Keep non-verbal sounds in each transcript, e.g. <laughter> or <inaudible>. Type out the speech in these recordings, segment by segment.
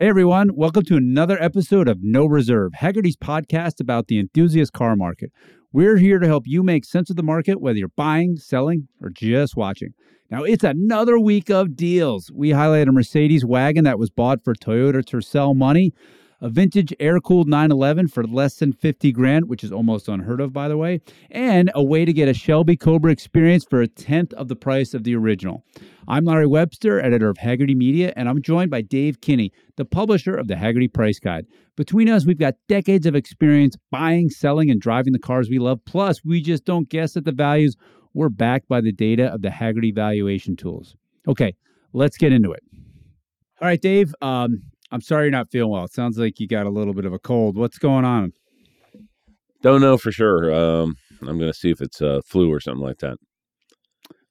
Hey everyone, welcome to another episode of No Reserve, Hagerty's podcast about the enthusiast car market. We're here to help you make sense of the market, whether you're buying, selling, or just watching. Now, it's another week of deals. We highlight a Mercedes wagon that was bought for Toyota Tercel money, a vintage air cooled 911 for less than 50 grand, which is almost unheard of, by the way, and a way to get a Shelby Cobra experience for a tenth of the price of the original. I'm Larry Webster, editor of Hagerty Media, and I'm joined by Dave Kinney, the publisher of the Hagerty Price Guide. Between us, we've got decades of experience buying, selling, and driving the cars we love. Plus, we just don't guess at the values. We're backed by the data of the Hagerty valuation tools. Okay, let's get into it. All right, Dave. Um, I'm sorry you're not feeling well. It sounds like you got a little bit of a cold. What's going on? Don't know for sure. Um, I'm going to see if it's a flu or something like that.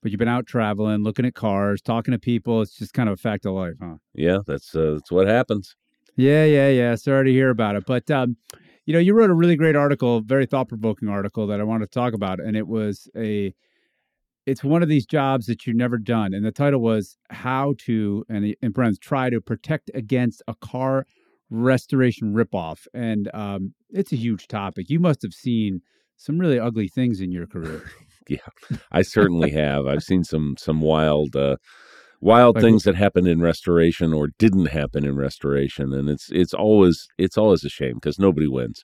But you've been out traveling, looking at cars, talking to people. It's just kind of a fact of life, huh? Yeah, that's uh, that's what happens. Yeah, yeah, yeah. Sorry to hear about it. But um, you know, you wrote a really great article, very thought provoking article that I want to talk about, and it was a it's one of these jobs that you've never done, and the title was "How to" and in parentheses try to protect against a car restoration ripoff, and um, it's a huge topic. You must have seen some really ugly things in your career. <laughs> yeah, I certainly have. I've seen some some wild. Uh, wild Like- things that happened in restoration or didn't happen in restoration and it's it's always it's always a shame because nobody wins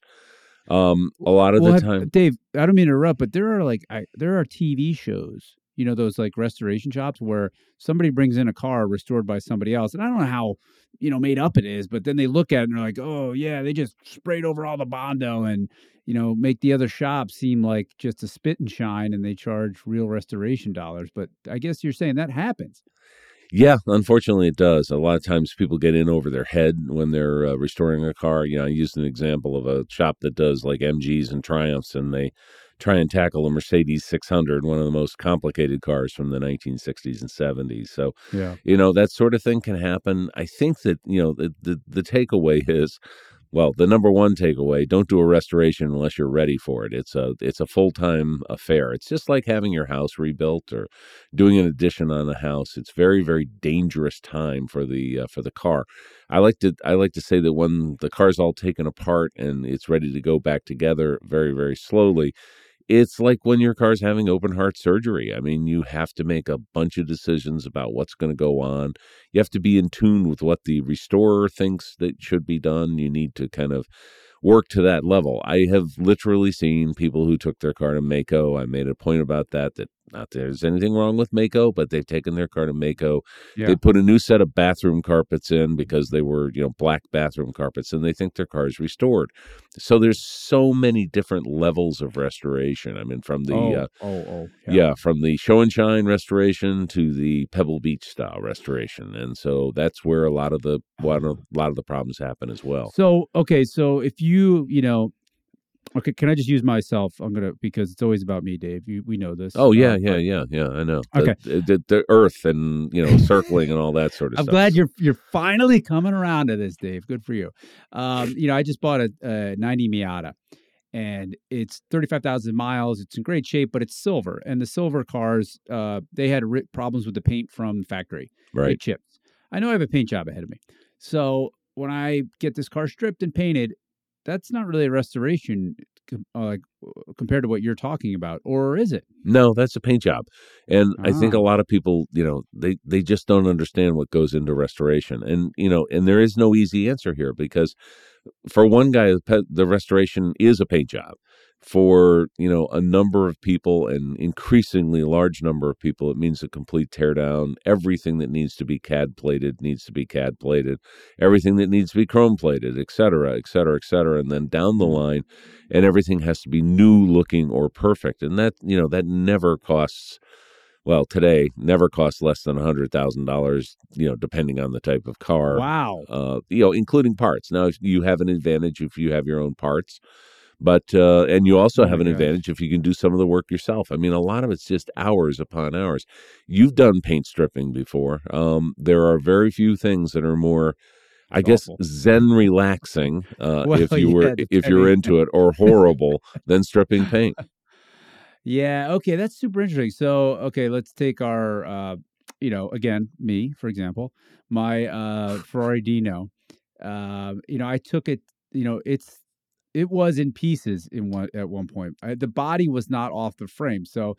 um a lot of Well, the have- time Dave, I don't mean to interrupt, but there are like I, there are TV shows, you know, those like restoration shops where somebody brings in a car restored by somebody else, and I don't know how you know made up it is, but then they look at it and they're like, oh yeah, they just sprayed over all the bondo and you know make the other shop seem like just a spit and shine, and they charge real restoration dollars. But I guess you're saying that happens. Yeah, unfortunately, it does. A lot of times people get in over their head when they're uh, restoring a car. You know, I used an example of a shop that does like MGs and Triumphs, and they try and tackle a Mercedes 600, one of the most complicated cars from the 1960s and 70s. So, Yeah. you know, that sort of thing can happen. I think that, you know, the, the, the takeaway is, well, the number one takeaway, don't do a restoration unless you're ready for it. It's a it's a full-time affair. It's just like having your house rebuilt or doing an addition on a house. It's very very dangerous time for the uh, for the car. I like to I like to say that when the car's all taken apart and it's ready to go back together very very slowly, it's like when your car's having open heart surgery. I mean, you have to make a bunch of decisions about what's going to go on. You have to be in tune with what the restorer thinks that should be done. You need to kind of work to that level. I have literally seen people who took their car to Maaco. I made a point about that that not there's anything wrong with Maaco, but they've taken their car to Maaco. Yeah. They put a new set of bathroom carpets in because they were, you know, black bathroom carpets and they think their car is restored. So there's so many different levels of restoration. I mean from the oh, uh, oh, oh, yeah. from the show and shine restoration to the Pebble Beach style restoration, and so that's where a lot of the what a lot of the problems happen as well. So okay, so if you you know, okay, can I just use myself? I'm gonna because it's always about me, Dave. You, we know this. Oh yeah, Uh, yeah, yeah, yeah. I know. The- Okay. the, the, the Earth and you know circling and all that sort of stuff. I'm stuff. glad you're you're finally coming around to this, Dave. Good for you. Um, you know, I just bought a, a 90 Miata, and it's 35,000 miles. It's in great shape, but it's silver, and the silver cars, uh, they had ri- problems with the paint from the factory. It right. chips. I know I have a paint job ahead of me, so when I get this car stripped and painted, that's not really a restoration. uh, Like uh, compared to what you're talking about, or is it? No, that's a paint job, and I think Ah. a lot of people, you know, they they just don't understand what goes into restoration, and you know, and there is no easy answer here because for one guy, the restoration is a paint job. For you know a number of people, an increasingly large number of people, it means a complete teardown. Everything that needs to be CAD plated needs to be CAD plated. Everything that needs to be chrome plated, et cetera, et cetera, et cetera, and then down the line, and everything has to be new looking or perfect. And that you know that never costs well today never costs less than a hundred thousand dollars you know depending on the type of car Wow. uh you know including parts now you have an advantage if you have your own parts but uh and you also Oh have an advantage if you can do some of the work yourself i mean a lot of it's just hours upon hours you've done paint stripping before um there are very few things that are more I guess awful. zen relaxing, uh, <laughs> Well, if you were yeah, if you're depending. into it, or <laughs> horrible than stripping paint. Yeah. Okay. That's super interesting. So, okay, let's take our, uh, you know, again, me, for example, my uh, <laughs> Ferrari Dino. Um, you know, I took it. You know, it's it was in pieces in one at one point. I, the body was not off the frame. So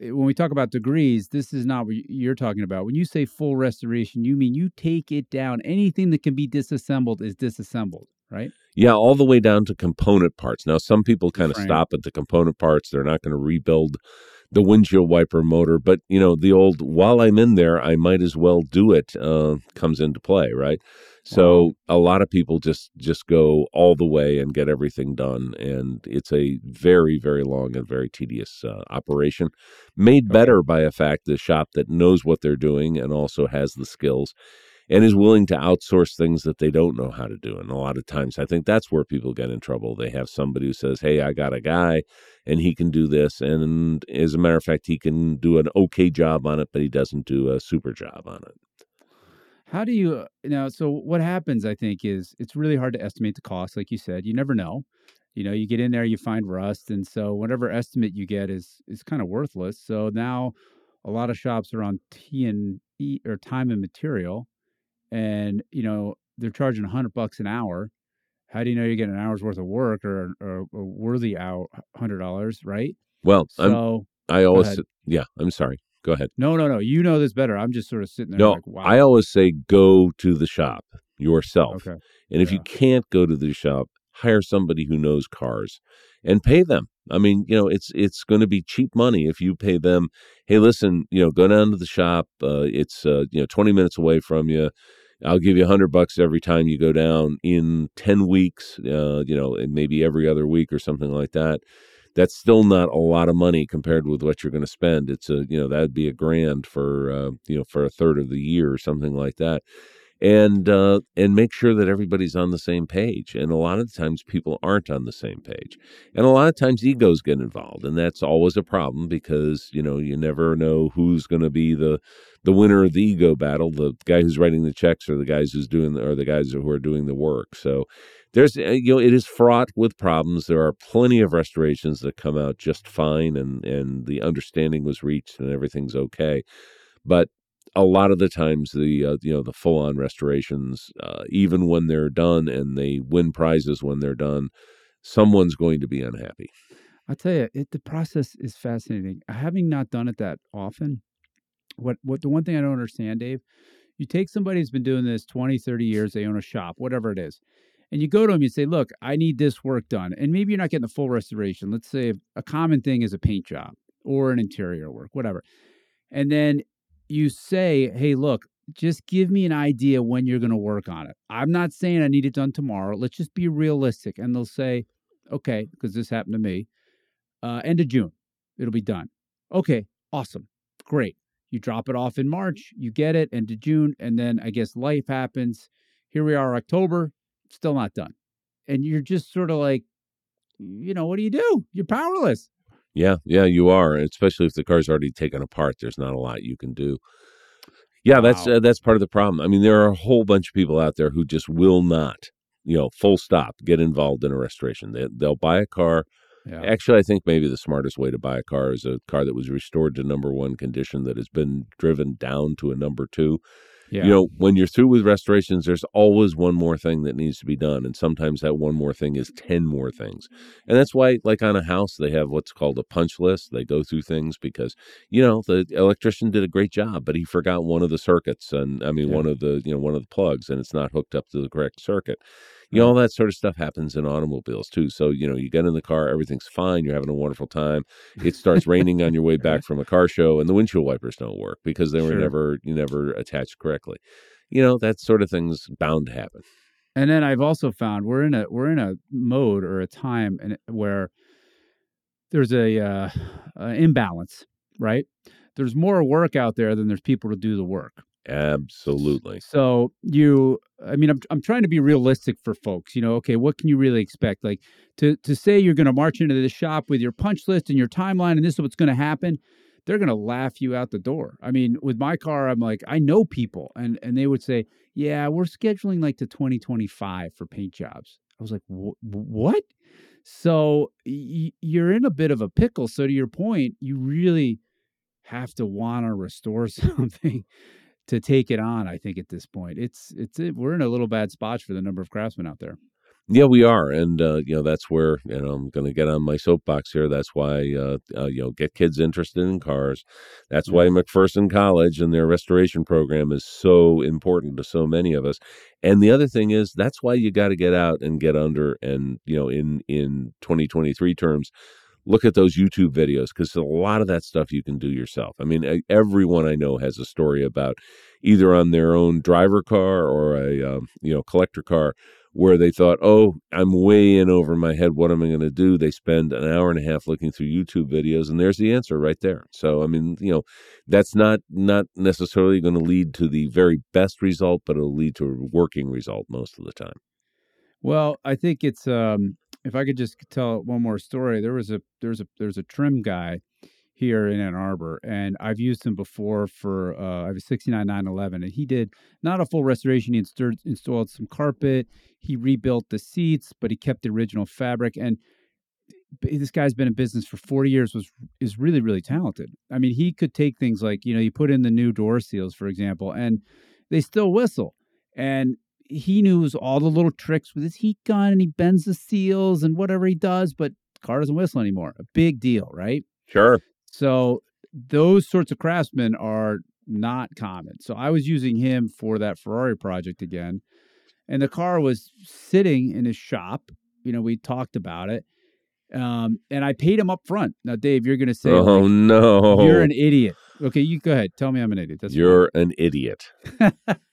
eh, when we talk about degrees, this is not what you're talking about. When you say full restoration, you mean you take it down. Anything that can be disassembled is disassembled, right? Yeah, all the way down to component parts. Now, some people kind of stop at the component parts. They're not going to rebuild the windshield wiper motor, but you know, the old "while I'm in there, I might as well do it" uh, comes into play, right? So a lot of people just just go all the way and get everything done, and it's a very very long and very tedious uh, operation, made better by a fact the shop that knows what they're doing and also has the skills and is willing to outsource things that they don't know how to do. And a lot of times, I think that's where people get in trouble. They have somebody who says, Hey, I got a guy and he can do this. And as a matter of fact, he can do an okay job on it, but he doesn't do a super job on it. How do you uh, you know? So what happens? I think is it's really hard to estimate the cost. Like you said, you never know. You know, you get in there, you find rust, and so whatever estimate you get is is kind of worthless. So now, a lot of shops are on T and E or time and material, and you know they're charging a hundred bucks an hour. How do you know you're getting an hour's worth of work or, or a worthy hour hundred dollars, right? Well, I'm, I always, yeah, I'm sorry. Go ahead. no, no, no. You know this better. I'm just sort of sitting there No, like, wow. I always say go to the shop yourself. okay. And if you can't go to the shop, hire somebody who knows cars and pay them. I mean, you know, it's it's going to be cheap money if you pay them. Hey, listen, you know, go down to the shop. Uh, it's uh, you know twenty minutes away from you. I'll give you a hundred bucks every time you go down in ten weeks. Uh, you know, and maybe every other week or something like that. That's still not a lot of money compared with what you're going to spend. It's a you know that'd be a grand for uh, you know for a third of the year or something like that and uh, and make sure that everybody's on the same page. And a lot of times, people aren't on the same page, and a lot of times, egos get involved, and that's always a problem because you know you never know who's going to be the the winner of the ego battle, the guy who's writing the checks, or the guys who's doing, or the guys who are doing the work. So. There's, uh, you know, it is fraught with problems. There are plenty of restorations that come out just fine, and and the understanding was reached, and everything's okay. But a lot of the times the uh, you know the full on restorations uh, even when they're done and they win prizes when they're done someone's going to be unhappy I tell you, it, the process is fascinating. Having not done it that often, what what the one thing I don't understand, Dave, you take somebody who's been doing this 20, 30 years, they own a shop, whatever it is, and you go to them, you say, look, I need this work done. And maybe you're not getting the full restoration. Let's say a common thing is a paint job or an interior work, whatever. And then you say, hey, look, just give me an idea when you're going to work on it. I'm not saying I need it done tomorrow. Let's just be realistic. And they'll say, okay, because this happened to me uh, end of June. It'll be done. Okay, awesome. Great. You drop it off in March, you get it end of June, and then I guess life happens. Here we are, October, still not done. And you're just sort of like, you know, what do you do? You're powerless. Yeah yeah you are especially if the car's already taken apart there's not a lot you can do. Yeah that's uh, that's part of the problem. I mean there are a whole bunch of people out there who just will not you know full stop get involved in a restoration. They, they'll buy a car. Yeah. Actually, I think maybe the smartest way to buy a car is a car that was restored to number one condition that has been driven down to a number two. Yeah. You know, when you're through with restorations, there's always one more thing that needs to be done. And sometimes that one more thing is 10 more things. And that's why, like on a house, they have what's called a punch list. They go through things because, you know, the electrician did a great job, but he forgot one of the circuits and, I mean, Yeah. one of the, you know, one of the plugs and it's not hooked up to the correct circuit. You know, all that sort of stuff happens in automobiles too. So, you know, you get in the car, everything's fine, you're having a wonderful time. It starts raining on your way <laughs> back from a car show, and the windshield wipers don't work because they were Sure. never you never attached correctly. You know, that sort of thing's bound to happen. And then I've also found we're in a we're in a mode or a time and where there's a uh, <sighs> uh, imbalance, right? There's more work out there than there's people to do the work. Absolutely. So you, I mean, I'm I'm trying to be realistic for folks. You know, okay, what can you really expect? Like to to say you're going to march into the shop with your punch list and your timeline, and this is what's going to happen. They're going to laugh you out the door. I mean, with my car, I'm like, I know people, and and they would say, yeah, we're scheduling like to 2025 for paint jobs. I was like, what? So y- you're in a bit of a pickle. So to your point, you really have to want to restore <laughs> something to take it on. I think at this point, it's it's we're in a little bad spot for the number of craftsmen out there. Yeah, we are, and uh, you know that's where you know I'm going to get on my soapbox here. That's why uh, uh, you know get kids interested in cars. That's why McPherson College and their restoration program is so important to so many of us. And the other thing is that's why you got to get out and get under. And you know, in in 2023 terms, look at those YouTube videos because a lot of that stuff you can do yourself. I mean, everyone I know has a story about either on their own driver car or a um, you know collector car where they thought, oh, I'm way in over my head. What am I going to do? They spend an hour and a half looking through YouTube videos, and there's the answer right there. So, I mean, you know, that's not not necessarily going to lead to the very best result, but it'll lead to a working result most of the time. Well, I think it's um, if I could just tell one more story. There was a there's a there's a trim guy here in Ann Arbor, and I've used him before for uh, I have a '69 911, and he did not a full restoration. He installed, installed some carpet, he rebuilt the seats, but he kept the original fabric. And this guy's been in business for 40 years. was is really really talented. I mean, he could take things like you know you put in the new door seals, for example, and they still whistle, and he knows all the little tricks with his heat gun, and he bends the seals and whatever he does, but car doesn't whistle anymore. A big deal, right? Sure. So those sorts of craftsmen are not common. So I was using him for that Ferrari project again. And the car was sitting in his shop. You know, we talked about it. Um, and I paid him up front. Now, Dave, you're going to say, "Oh like, no, you're an idiot." Okay, you go ahead. Tell me I'm an idiot. That's you're an idiot. <laughs>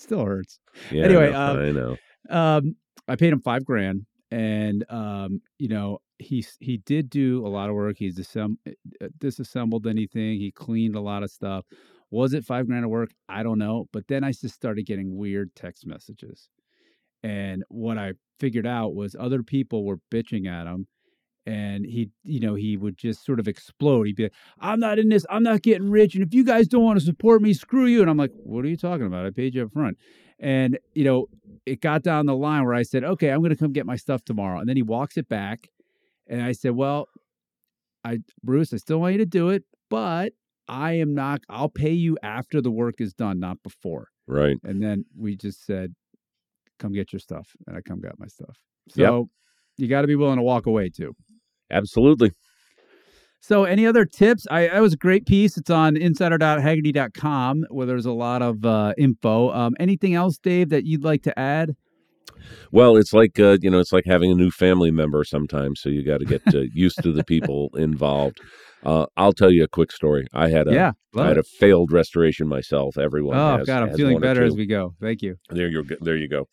it still hurts. Yeah, anyway, I know. Um, I, know. Um, I paid him five grand, and um, you know, he he did do a lot of work. He's eh, eh, disassembled anything. He cleaned a lot of stuff. Was it five grand of work? I don't know. But then I just started getting weird text messages, and what I figured out was other people were bitching at him, and he, you know, he would just sort of explode. He'd be like, "I'm not in this. I'm not getting rich, and if you guys don't want to support me, screw you." And I'm like, "What are you talking about? I paid you up front." And you know, it got down the line where I said, "Okay, I'm going to come get my stuff tomorrow," and then he walks it back and I said, Well, I Bruce, I still want you to do it, but I am not I'll pay you after the work is done, not before. Right. And then we just said, Come get your stuff. And I come got my stuff. So yep. you gotta be willing to walk away too. Absolutely. So, any other tips? I that was a great piece. It's on insider.hagerty.com where there's a lot of uh, info. Um, anything else, Dave, that you'd like to add? Well, it's like uh, you know, it's like having a new family member sometimes. So you got to get uh, used to the people <laughs> involved. Uh, I'll tell you a quick story. I had a yeah, I had a failed restoration myself. Everyone. Oh has, God, I'm feeling better as we go. Thank you. There you go. There you go.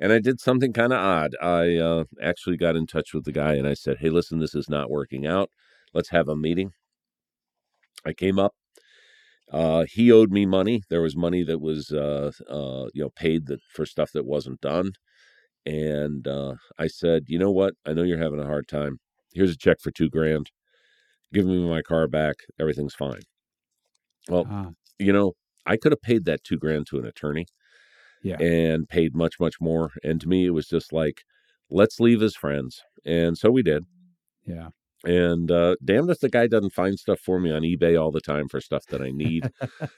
And I did something kind of odd. I uh, actually got in touch with the guy and I said, "Hey, listen, this is not working out. Let's have a meeting." I came up. Uh, he owed me money. There was money that was, uh, uh, you know, paid that for stuff that wasn't done. And uh, I said, you know what? I know you're having a hard time. Here's a check for two grand. Give me my car back. Everything's fine. Well, uh, you know, I could have paid that two grand to an attorney. Yeah. And paid much, much more. And to me, it was just like, let's leave as friends. And so we did. Yeah. And uh, damned if the guy doesn't find stuff for me on eBay all the time for stuff that I need.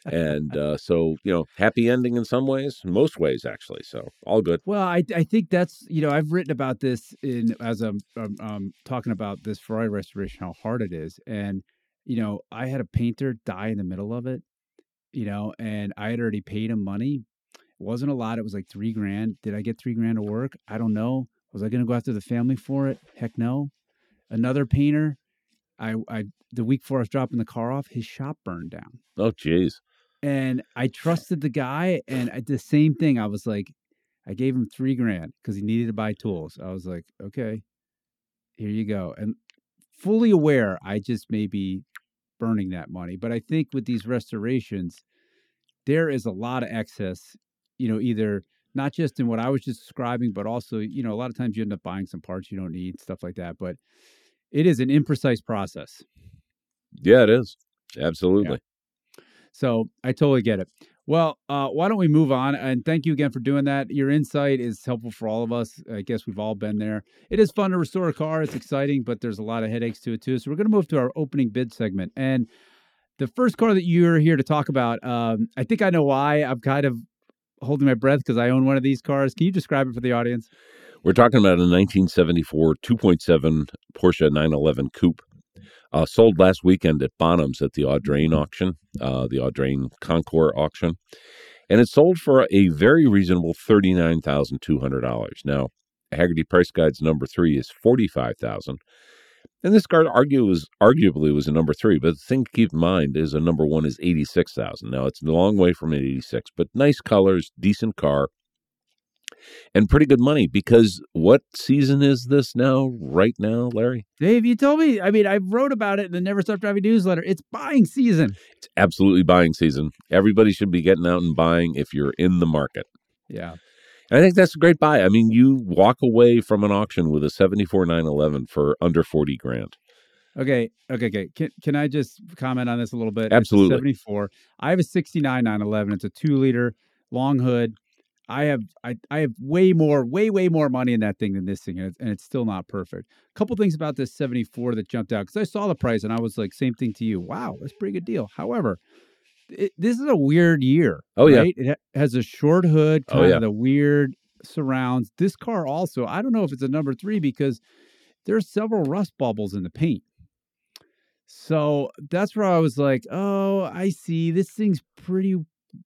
and uh, so, you know, happy ending in some ways, most ways actually. So all good. Well, I, I think that's you know I've written about this in as I'm, I'm, I'm talking about this Ferrari restoration how hard it is, and you know I had a painter die in the middle of it, you know, and I had already paid him money. Wasn't a lot. It was like three grand. Did I get three grand to work? I don't know. Was I going to go after the family for it? Heck no. Another painter, I, I the week before I was dropping the car off, his shop burned down. Oh, jeez. And I trusted the guy, and I the same thing. I was like, I gave him three grand because he needed to buy tools. I was like, okay, here you go. And fully aware, I just may be burning that money. But I think with these restorations, there is a lot of excess, you know, either not just in what I was just describing, but also, you know, a lot of times you end up buying some parts you don't need, stuff like that. But it is an imprecise process. Yeah, it is. Absolutely. Yeah. So I totally get it. Well, uh, why don't we move on? And thank you again for doing that. Your insight is helpful for all of us. I guess we've all been there. It is fun to restore a car. It's exciting, but there's a lot of headaches to it too. So we're going to move to our opening bid segment. And the first car that you're here to talk about, um, I think I know why. I'm kind of holding my breath because I own one of these cars. Can you describe it for the audience? We're talking about a 1974 2.7 Porsche 911 Coupe. Uh, sold last weekend at Bonhams at the Audrain auction, uh, the Audrain Concours auction. And it sold for a very reasonable $39,200. Now, Hagerty Price Guide's number three is 45000 and this car argue was, arguably was a number three, but the thing to keep in mind is a number one is 86,000. Now it's a long way from 86, but nice colors, decent car, and pretty good money because what season is this now, right now, Larry? Dave, you told me. I mean, I wrote about it in the Never Stop Driving newsletter. It's buying season. It's absolutely buying season. Everybody should be getting out and buying if you're in the market. Yeah. And I think that's a great buy. I mean, you walk away from an auction with a 74 911 for under 40 grand. Okay, okay, okay. Can can I just comment on this a little bit? Absolutely. 74. I have a 69 911. It's a 2 liter long hood. I have I, I have way more, way, way more money in that thing than this thing, and it's, and it's still not perfect. A couple things about this 74 that jumped out because I saw the price and I was like, same thing to you. Wow, that's a pretty good deal. However, it, this is a weird year. Oh, yeah. right? It has a short hood, Oh, kind yeah. of the weird surrounds. This car also, I don't know if it's a number three because there's several rust bubbles in the paint. So that's where I was like, oh, I see. This thing's pretty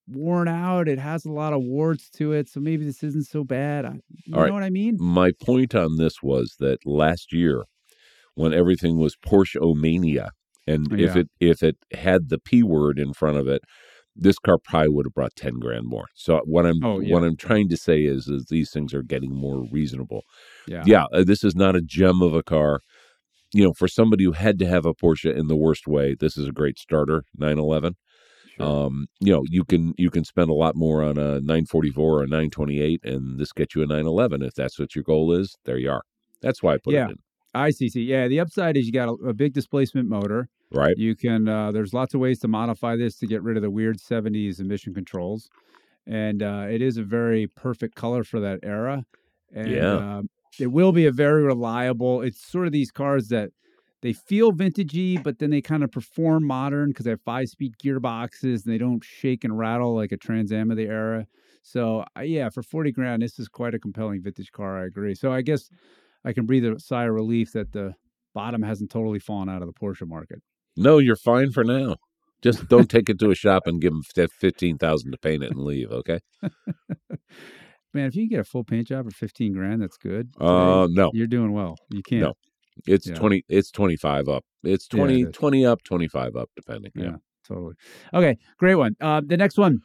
worn out. It has a lot of warts to it. So maybe this isn't so bad. I, you All know right. what I mean? My point on this was that last year, when everything was Porsche Omania, and if it if it had the P word in front of it, this car probably would have brought ten grand more. So what I'm Oh, yeah. what I'm trying to say is, is these things are getting more reasonable. Yeah. yeah, uh, this is not a gem of a car. You know, for somebody who had to have a Porsche in the worst way, this is a great starter. 911. Sure. Um, you know, you can you can spend a lot more on a 944 or a 928, and this gets you a 911 if that's what your goal is. There you are. That's why I put Yeah. it in. I see. See. Yeah. The upside is you got a, a big displacement motor. Right? You can. Uh, there's lots of ways to modify this to get rid of the weird '70s emission controls, and uh, it is a very perfect color for that era. And, Yeah. um, it will be a very reliable. It's sort of these cars that they feel vintagey, but then they kind of perform modern because they have five-speed gearboxes and they don't shake and rattle like a Trans Am of the era. So uh, yeah, for forty grand, this is quite a compelling vintage car. I agree. So I guess I can breathe a sigh of relief that the bottom hasn't totally fallen out of the Porsche market. No, you're fine for now. Just don't take it to a shop and give them fifteen thousand to paint it and leave. Okay? <laughs> Man, if you can get a full paint job for fifteen grand, that's good. Uh, no, you're doing well. You can't. No. it's yeah. twenty. It's twenty five up. It's Yeah, it 20, 20 up, twenty five up, depending. Yeah. Yeah, totally. Okay, great one. Uh, the next one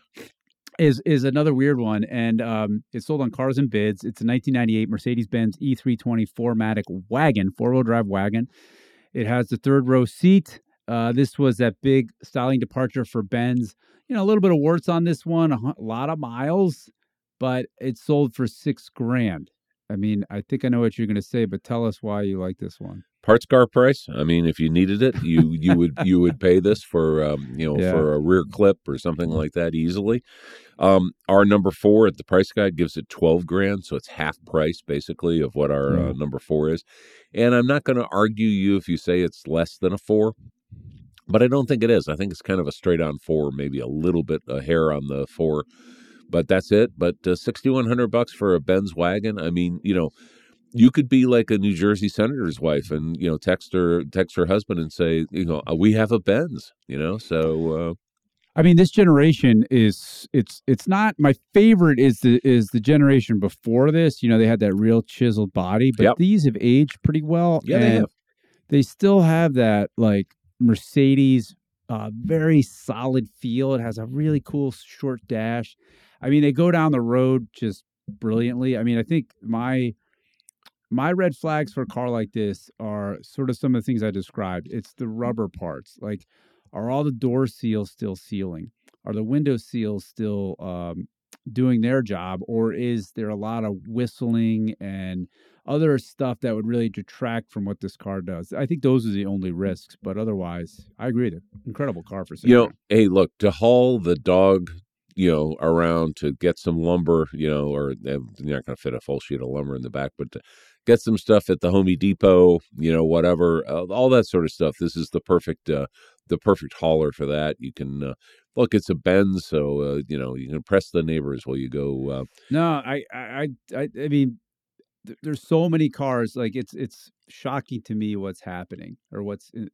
is is another weird one, and um, it's sold on Cars and Bids. It's a 1998 Mercedes-Benz E320 4MATIC wagon, four-wheel drive wagon. It has the third row seat. Uh, this was that big styling departure for Benz. You know, a little bit of warts on this one, a lot of miles, but it sold for six grand. I mean, I think I know what you're going to say, but tell us why you like this one. Parts car price. I mean, if you needed it, you you would you would pay this for um, you know Yeah. for a rear clip or something like that easily. Um, our number four at the price guide gives it twelve grand, so it's half price basically of what our uh, number four is. And I'm not going to argue you if you say it's less than a four, but I don't think it is. I think it's kind of a straight on four, maybe a little bit a hair on the four, but that's it. But uh, sixty one hundred bucks for a Benz wagon. I mean, you know, you could be like a New Jersey senator's wife and you know text her text her husband and say, you know, "Uh, we have a Benz, you know. So uh, I mean, this generation is it's it's not my favorite. Is the is the generation before this? You know, they had that real chiseled body, but Yep. these have aged pretty well. Yeah, they. They still have that like Mercedes, uh, very solid feel. It has a really cool short dash. I mean, they go down the road just brilliantly. I mean, I think my my red flags for a car like this are sort of some of the things I described. It's the rubber parts. Like, are all the door seals still sealing? Are the window seals still um, doing their job? Or is there a lot of whistling and other stuff that would really detract from what this car does? I think those are the only risks. But otherwise, I agree. Incredible car for sale. you know, hey, look to haul the dog, you know, around to get some lumber, you know, or they're not going to fit a full sheet of lumber in the back, but to get some stuff at the Home Depot, you know, whatever, uh, all that sort of stuff. This is the perfect, uh, the perfect hauler for that. You can uh, look, it's a Benz, so uh, you know you can impress the neighbors while you go. Uh, No, I, I, I, I mean, there's so many cars. Like it's, it's shocking to me what's happening or what's in,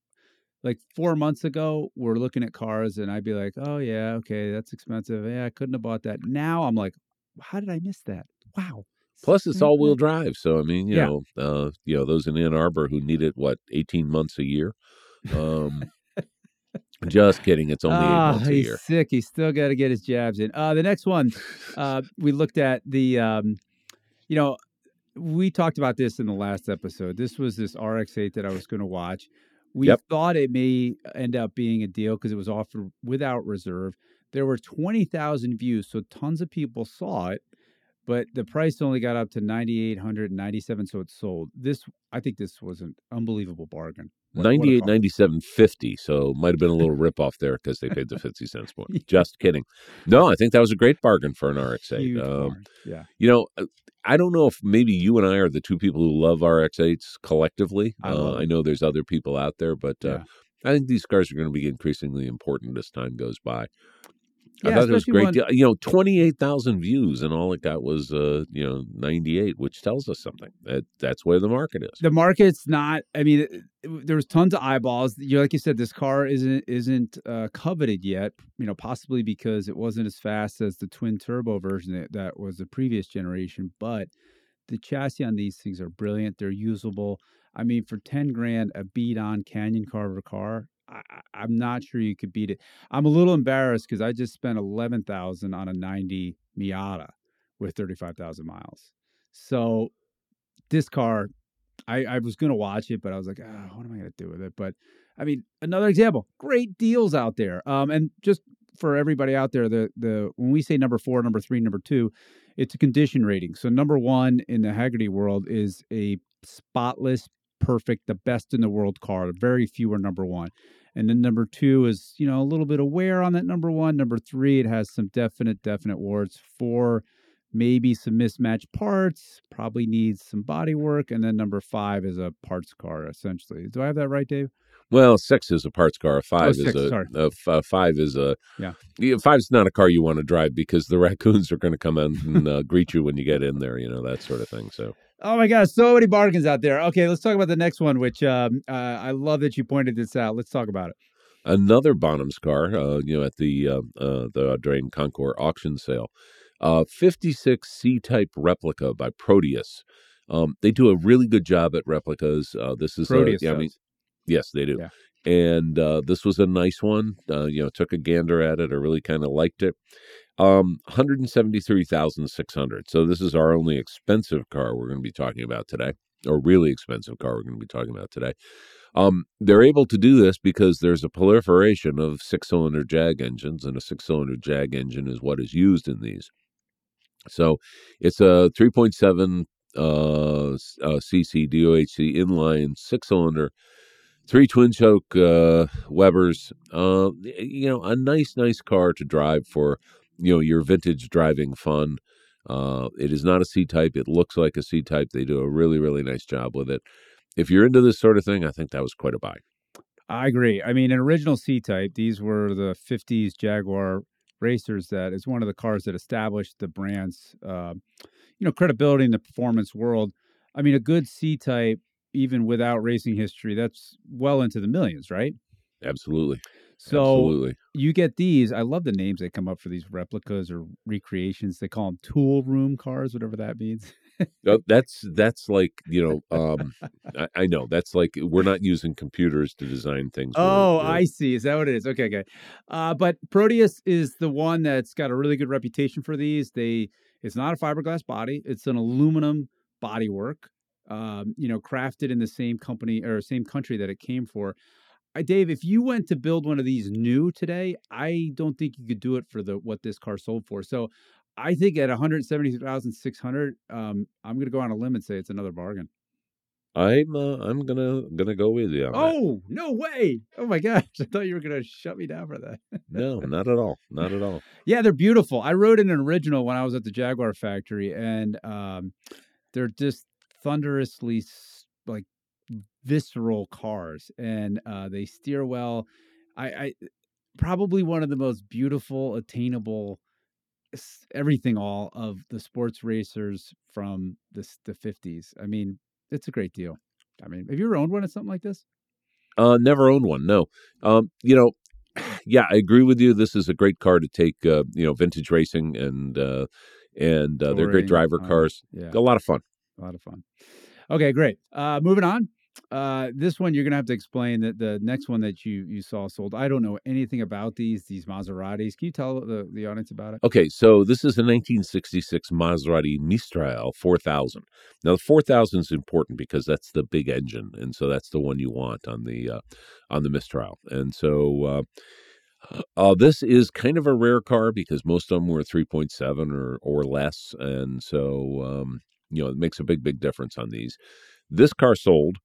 like four months ago. We're looking at cars, and I'd be like, "Oh yeah, okay, that's expensive. Yeah, I couldn't have bought that." Now I'm like, "How did I miss that? Wow." plus, it's all wheel drive, so I mean, you Yeah. know, uh, you know, those in Ann Arbor who need it, what eighteen months a year. Um, just kidding. It's only eight months a he's year. sick. He's still got to get his jabs in. Uh, the next one, uh, we looked at the, um, you know, we talked about this in the last episode. This was this RX-8 that I was going to watch. We Yep. thought it may end up being a deal because it was offered without reserve. There were twenty thousand views, so tons of people saw it, but the price only got up to ninety eight hundred and ninety seven, so it sold. This, I think, this was an unbelievable bargain. What- what 98 car. 97 50 so might have been a <laughs> little rip off there because they paid the 50 cents more <laughs> just kidding no i think that was a great bargain for an rx8 um. Yeah. you know uh, i don't know if maybe you and i are the two people who love rx8s collectively I uh, I know there's other people out there but uh, Yeah. i think these cars are going to be increasingly important as time goes by I thought it was great. when- deal. You know, twenty eight thousand views, and all it got was, uh, you know, ninety eight, which tells us something. That that's where the market is. the market's not i mean it- it- there's tons of eyeballs you like you said this car isn't isn't uh, coveted yet you know possibly because it wasn't as fast as the twin turbo version that, that was the previous generation but the chassis on these things are brilliant they're usable i mean for 10 grand a beat on canyon carver car I, i'm not sure you could beat it i'm a little embarrassed because i just spent 11000 on a 90 miata with 35000 miles so this car I, I was gonna watch it, but I was like, ah, what am I gonna do with it? But I mean, another example, great deals out there. Um, and just for everybody out there, the the when we say number four, number three, number two, it's a condition rating. So number one in the Hagerty world is a spotless, perfect, the best in the world car. Very few are number one. And then number two is, you know, a little bit of wear on that number one. Number three, it has some definite, definite warts. Four, maybe some mismatched parts, probably needs some body work. And then number five is a parts car, essentially. Do I have that right, Dave? Well, six is a parts car. A five is Oh, six, a, sorry. a f- a five is a Yeah. Five's not a car you want to drive because the <laughs> raccoons are going to come in and uh, greet you when you get in there. You know that sort of thing. So Oh my gosh, so many bargains out there. Okay, let's talk about the next one, which um, uh, I love that you pointed this out. Let's talk about it. another Bonham's car, uh, you know, at the uh, uh, the Audrain Concours auction sale, uh, 56 C-type replica by Proteus. Um, they do a really good job at replicas. Uh, this is, Proteus uh, yeah, I mean, yes, they do. Yeah. And uh, this was a nice one. Uh, you know, took a gander at it. I really kind of liked it. Um, 173,600. So this is our only expensive car we're going to be talking about today, or really expensive car we're going to be talking about today. Um, they're able to do this because there's a proliferation of six-cylinder Jag engines, and a six-cylinder Jag engine is what is used in these. So it's a 3.7 uh, uh, cc DOHC inline six-cylinder, three twin choke uh, Webers. Uh, you know, a nice, nice car to drive for you know your vintage driving fun. Uh, it is not a C type. It looks like a C type. They do a really, really nice job with it. If you're into this sort of thing, I think that was quite a buy. I agree. I mean, an original C type, these were the 50s Jaguar racers that is one of the cars that established the brand's, uh, you know, credibility in the performance world. I mean, a good C type, even without racing history, that's well into the millions, right? Absolutely. So Absolutely. you get these. I love the names they come up for these replicas or recreations. They call them tool room cars, whatever that means. Uh, that's that's like you know um <laughs> I, I know that's like we're not using computers to design things Oh, I see. Is that what it is? Okay, okay. Uh, but Proteus is the one that's got a really good reputation for these. They it's not a fiberglass body; it's an aluminum bodywork. Um, you know, crafted in the same company or same country that it came for. Dave, if you went to build one of these new today, I don't think you could do it for the what this car sold for. So, I think at one hundred seventy thousand six hundred, um, I'm going to go on a limb and say it's another bargain. I'm uh, I'm gonna gonna go with you. On that. Oh, no way. Oh my gosh. <laughs> I thought you were going to shut me down for that. no, <laughs> not at all, not at all. Yeah, they're beautiful. I rode in an original when I was at the Jaguar factory, and um, they're just thunderously visceral cars, and uh, they steer well. I, I probably one of the most beautiful, attainable, everything all of the sports racers from the the fifties. I mean, it's a great deal. I mean, have you ever owned one of something like this? Uh, never owned one. No. Um, you know, <sighs> yeah, I agree with you. This is a great car to take. Uh, you know, vintage racing and uh, and uh, they're great driver uh, cars. Yeah. A lot of fun. A lot of fun. Okay, great. Uh, moving on. Uh, this one you're gonna have to explain that the next one that you you saw sold. I don't know anything about these these Maseratis. Can you tell the the audience about it? Okay, so this is a 1966 Maserati Mistral 4000. Now, the 4000 is important because that's the big engine, and so that's the one you want on the uh, on the Mistral. And so, uh, uh, this is kind of a rare car because most of them were 3.7 or or less, and so um, you know it makes a big big difference on these. This car sold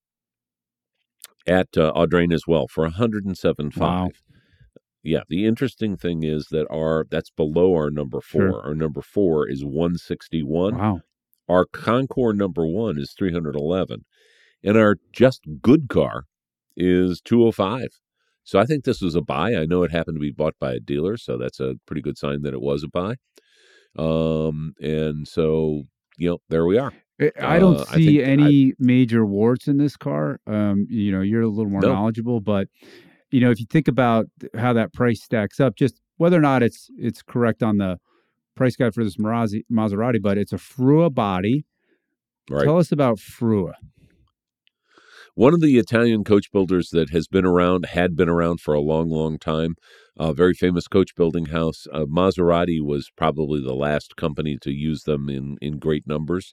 at uh, Audrain as well for 107.5. Wow. Yeah, the interesting thing is that our that's below our number four. Sure. Our number four is 161. Wow. Our Concours number one is 311. And our just good car is 205. So I think this was a buy. I know it happened to be bought by a dealer, so that's a pretty good sign that it was a buy. Um, and so, you know, there we are. I- I don't Uh, see I- any major warts in this car. Um, you know, you're a little more No. knowledgeable, but you know, if you think about how that price stacks up, just whether or not it's it's correct on the price guide for this Maserati, Maserati but it's a Frua body. Right. Tell us about Frua. one of the Italian coach builders that has been around, had been around for a long, long time. A very famous coach building house. Uh, Maserati was probably the last company to use them in in great numbers.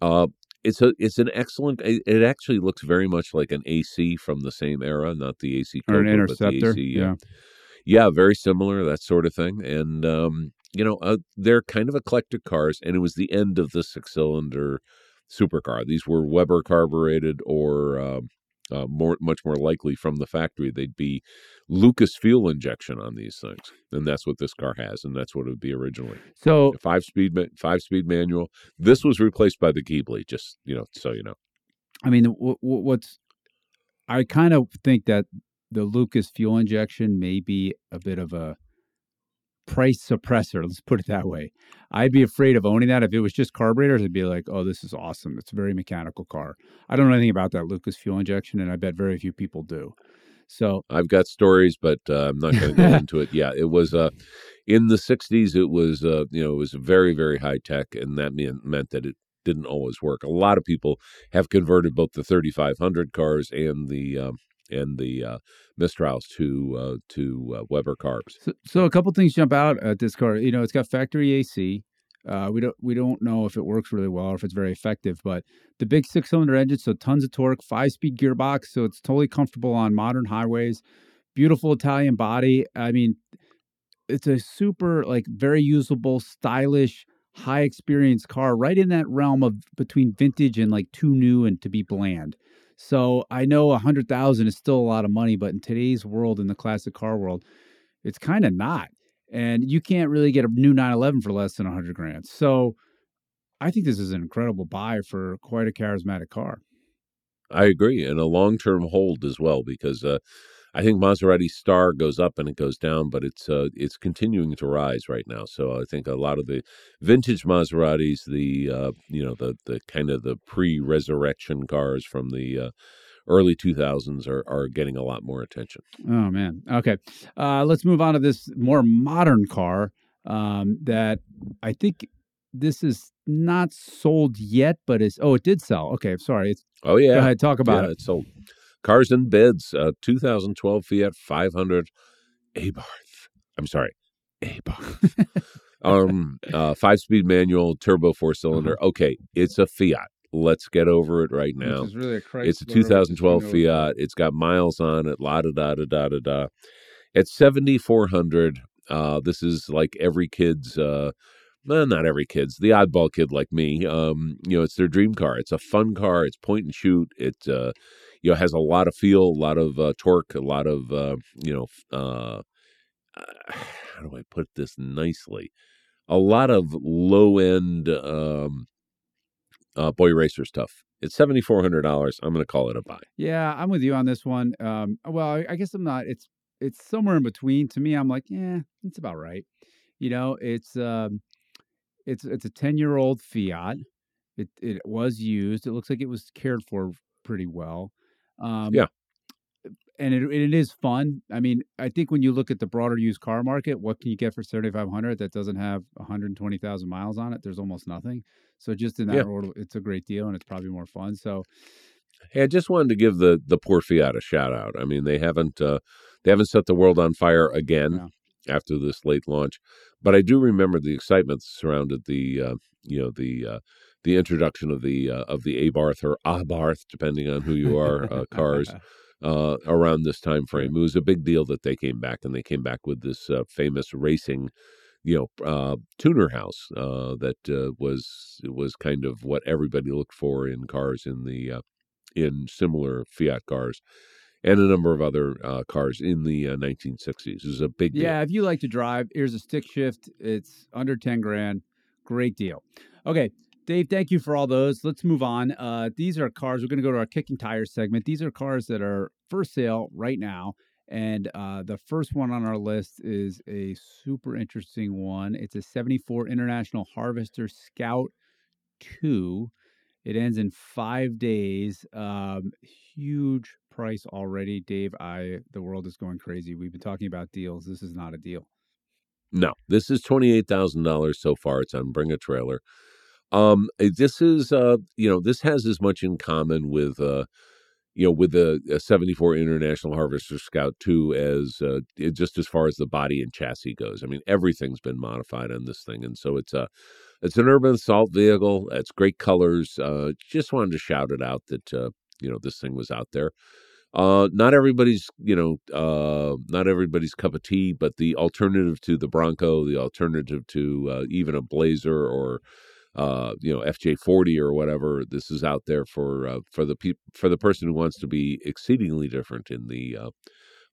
Uh, it's a it's an excellent. It, actually looks very much like an AC from the same era, not the AC Or an Cobra, but the interceptor. AC, yeah. yeah, very similar, that sort of thing. And um, you know, uh, they're kind of eclectic cars, and it was the end of the six cylinder supercar. These were Weber carbureted, or um uh, more, much more likely from the factory, they'd be Lucas fuel injection on these things, and that's what this car has, and that's what it would be originally. So A five speed, five speed manual. This was replaced by the Ghibli, just you know, so you know. I mean, w- w- what's I kind of think that the Lucas fuel injection may be a bit of a price suppressor. Let's put it that way. I'd be afraid of owning that if it was just carburetors. I'd be like, "Oh, this is awesome! It's a very mechanical car." I don't know anything about that Lucas fuel injection, and I bet very few people do. So, I've got stories, but uh, I'm not going to go into it. Yeah, it was uh, in the '60s. It was uh, you know it was very very high tech, and that mean, meant that it didn't always work. A lot of people have converted both the 3500 cars and the um, and the uh, to uh, to uh, Weber carbs. so, so a couple things jump out at this car. You know, it's got factory AC. Uh, we don't we don't know if it works really well or if it's very effective, but the big six cylinder engine, so tons of torque, five speed gearbox, so it's totally comfortable on modern highways. Beautiful Italian body. I mean, it's a super like very usable, stylish, high experience car, right in that realm of between vintage and like too new and to be bland. So I know a hundred thousand is still a lot of money, but in today's world, in the classic car world, it's kind of not. And you can't really get a new 911 for less than a hundred grand. So I think this is an incredible buy for quite a charismatic car. I agree, and a long term hold as well because uh, I think Maserati Star goes up and it goes down, but it's uh, it's continuing to rise right now. So I think a lot of the vintage Maseratis, the uh, you know the the kind of the pre resurrection cars from the uh, early 2000s are are getting a lot more attention. Oh man. Okay. Uh, let's move on to this more modern car um, that I think this is not sold yet, but is oh it did sell. Okay, sorry. It's, Oh yeah, Go ahead, talk about yeah, it. it's sold. Cars and Bids, uh, 2012 Fiat 500 Abarth. I'm sorry, Abarth. um, uh, five speed manual, turbo four cylinder. Uh-huh. Okay, it's a Fiat. Let's get over it right now. which is really a Chrysler, It's a 2012 know- Fiat. It's got miles on it. La da da da da da da. At 7,400. Uh, this is like every kid's uh, well, not every kid's the oddball kid like me. Um, you know, it's their dream car. It's a fun car. It's point and shoot. It uh, you know has a lot of feel, a lot of uh, torque, a lot of uh, you know. Uh, <sighs> how do I put this nicely? A lot of low end um, uh, boy racer stuff. It's seventy four hundred dollars. I'm going to call it a buy. Yeah, I'm with you on this one. Um, well, I, I guess I'm not. It's it's somewhere in between. To me, I'm like, yeah, it's about right. You know, it's um, it's it's a ten year old Fiat. It it was used. It looks like it was cared for pretty well. Um, Yeah. and it it is fun. I mean, I think when you look at the broader used car market, what can you get for seventy five hundred that doesn't have one hundred twenty thousand miles on it? There's almost nothing. So just in that Yeah. order, it's a great deal, and it's probably more fun. So Hey, I just wanted to give the the poor Fiat a shout out. I mean, they haven't uh, they haven't set the world on fire again Yeah. after this late launch, but I do remember the excitement that surrounded the uh, you know the uh, the introduction of the uh, of the Abarth or Abarth, depending on who you are, uh, cars <laughs> uh, around this time frame. It was a big deal that they came back, and they came back with this uh, famous racing, you know, uh, tuner house uh, that uh, was was kind of what everybody looked for in cars in the uh, in similar Fiat cars, and a number of other uh, cars in the uh, 1960s. It was a big deal. Yeah, if you like to drive, here's a stick shift. It's under 10 grand. Great deal. Okay, Dave, thank you for all those. Let's move on. Uh, these are cars. We're going to go to our kicking tires segment. These are cars that are for sale right now. And uh, the first one on our list is a super interesting one. It's a 74 International Harvester Scout 2. It ends in five days. Um, huge price already, Dave. I the world is going crazy. We've been talking about deals. This is not a deal. No, this is twenty eight thousand dollars so far. It's on Bring a Trailer. Um, eh, this is uh, you know, this has as much in common with uh, you know, with the uh, seventy four International Harvester Scout two as uh, just as far as the body and chassis goes. I mean, everything's been modified on this thing, and so it's a it's an urban assault vehicle. It's great colors. Uh, just wanted to shout it out that uh, you know this thing was out there. Uh, not everybody's, you know, uh, not everybody's cup of tea, but the alternative to the Bronco, the alternative to uh, even a Blazer or, uh, you know, FJ40 or whatever, this is out there for uh, for the peop- for the person who wants to be exceedingly different in the uh,